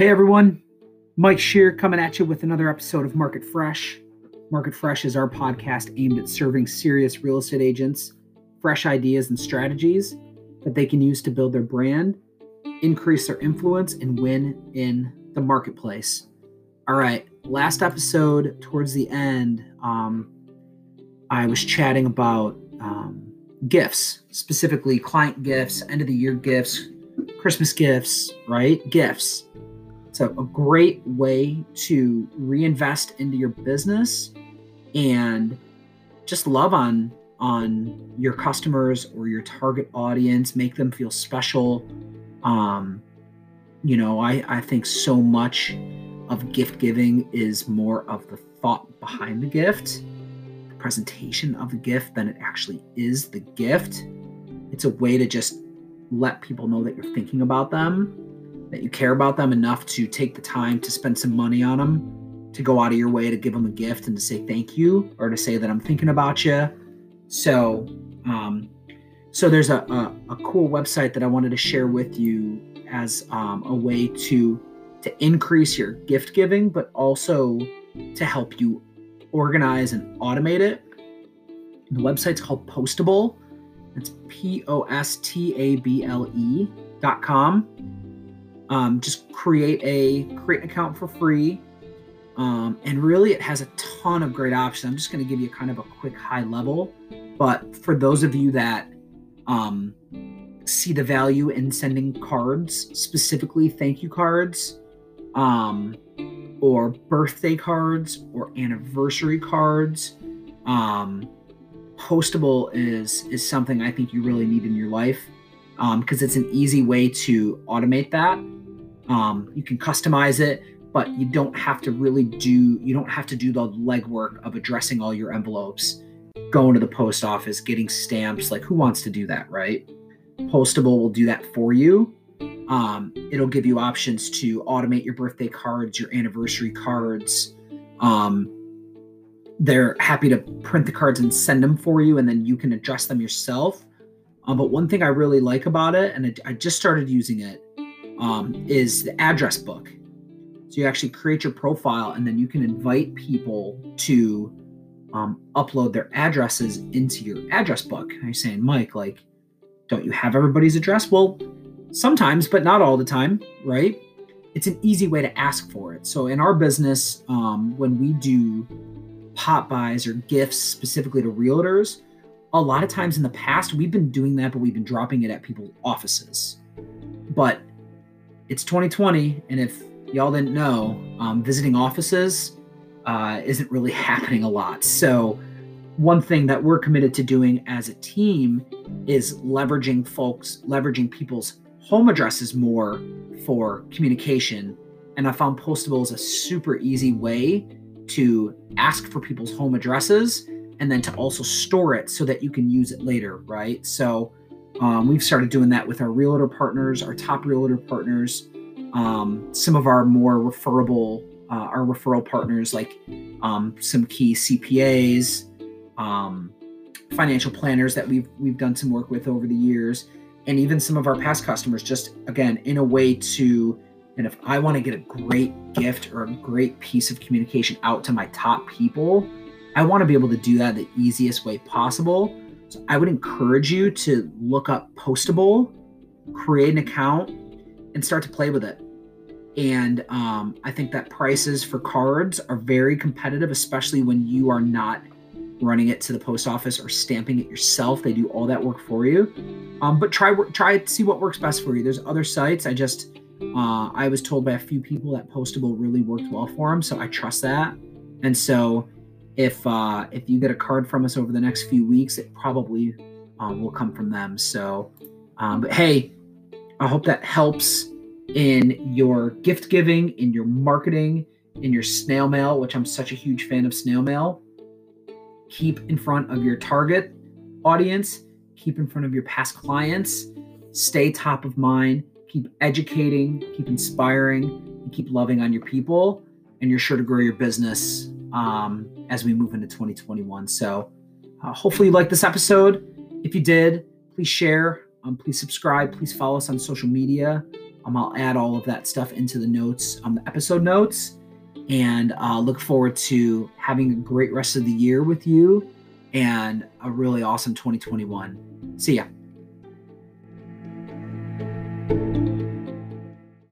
Hey everyone, Mike Shear coming at you with another episode of Market Fresh. Market Fresh is our podcast aimed at serving serious real estate agents fresh ideas and strategies that they can use to build their brand, increase their influence, and win in the marketplace. All right, last episode, towards the end, um, I was chatting about um, gifts, specifically client gifts, end of the year gifts, Christmas gifts, right? Gifts. It's a, a great way to reinvest into your business and just love on on your customers or your target audience, make them feel special. Um, you know, I, I think so much of gift giving is more of the thought behind the gift, the presentation of the gift, than it actually is the gift. It's a way to just let people know that you're thinking about them, that you care about them enough to take the time to spend some money on them, to go out of your way to give them a gift and to say thank you or to say that I'm thinking about you so, um, so there's a, a, a, cool website that I wanted to share with you as um, a way to to increase your gift giving, but also to help you organize and automate it. The website's called Postable. It's P O S T A B L E dot com. Um, just create a create an account for free. Um, and really, it has a ton of great options. I'm just going to give you kind of a quick high level. But for those of you that um, see the value in sending cards, specifically thank you cards, um, or birthday cards, or anniversary cards, um, postable is is something I think you really need in your life because um, it's an easy way to automate that. Um, you can customize it, but you don't have to really do you don't have to do the legwork of addressing all your envelopes going to the post office, getting stamps. Like, who wants to do that, right? Postable will do that for you. Um, it'll give you options to automate your birthday cards, your anniversary cards. Um, they're happy to print the cards and send them for you, and then you can adjust them yourself. Um, but one thing I really like about it, and I, I just started using it, um, is the address book. So you actually create your profile, and then you can invite people to um, upload their addresses into your address book. You're saying, Mike, like, don't you have everybody's address? Well, sometimes, but not all the time, right? It's an easy way to ask for it. So in our business, um, when we do pop bys or gifts specifically to realtors, a lot of times in the past, we've been doing that, but we've been dropping it at people's offices. But it's 2020, and if y'all didn't know, um, visiting offices uh, isn't really happening a lot. So, one thing that we're committed to doing as a team is leveraging folks, leveraging people's home addresses more for communication. And I found Postable is a super easy way to ask for people's home addresses and then to also store it so that you can use it later, right? So, um, we've started doing that with our realtor partners, our top realtor partners, um, some of our more referable uh, our referral partners, like um, some key CPAs, um, financial planners that we've we've done some work with over the years, and even some of our past customers. Just again, in a way to, and if I want to get a great gift or a great piece of communication out to my top people, I want to be able to do that the easiest way possible. So I would encourage you to look up Postable, create an account, and start to play with it and um, I think that prices for cards are very competitive, especially when you are not running it to the post office or stamping it yourself. They do all that work for you. Um, but try try see what works best for you. There's other sites. I just uh, I was told by a few people that Postable really worked well for them, so I trust that. And so if uh, if you get a card from us over the next few weeks, it probably um, will come from them. So, um, but hey, I hope that helps in your gift giving, in your marketing, in your snail mail, which I'm such a huge fan of snail mail. Keep in front of your target audience, keep in front of your past clients, stay top of mind, keep educating, keep inspiring, and keep loving on your people. And you're sure to grow your business um, as we move into 2021. So, uh, hopefully, you liked this episode. If you did, please share Um, please subscribe. Please follow us on social media. Um, I'll add all of that stuff into the notes on the episode notes. And uh, look forward to having a great rest of the year with you and a really awesome 2021. See ya.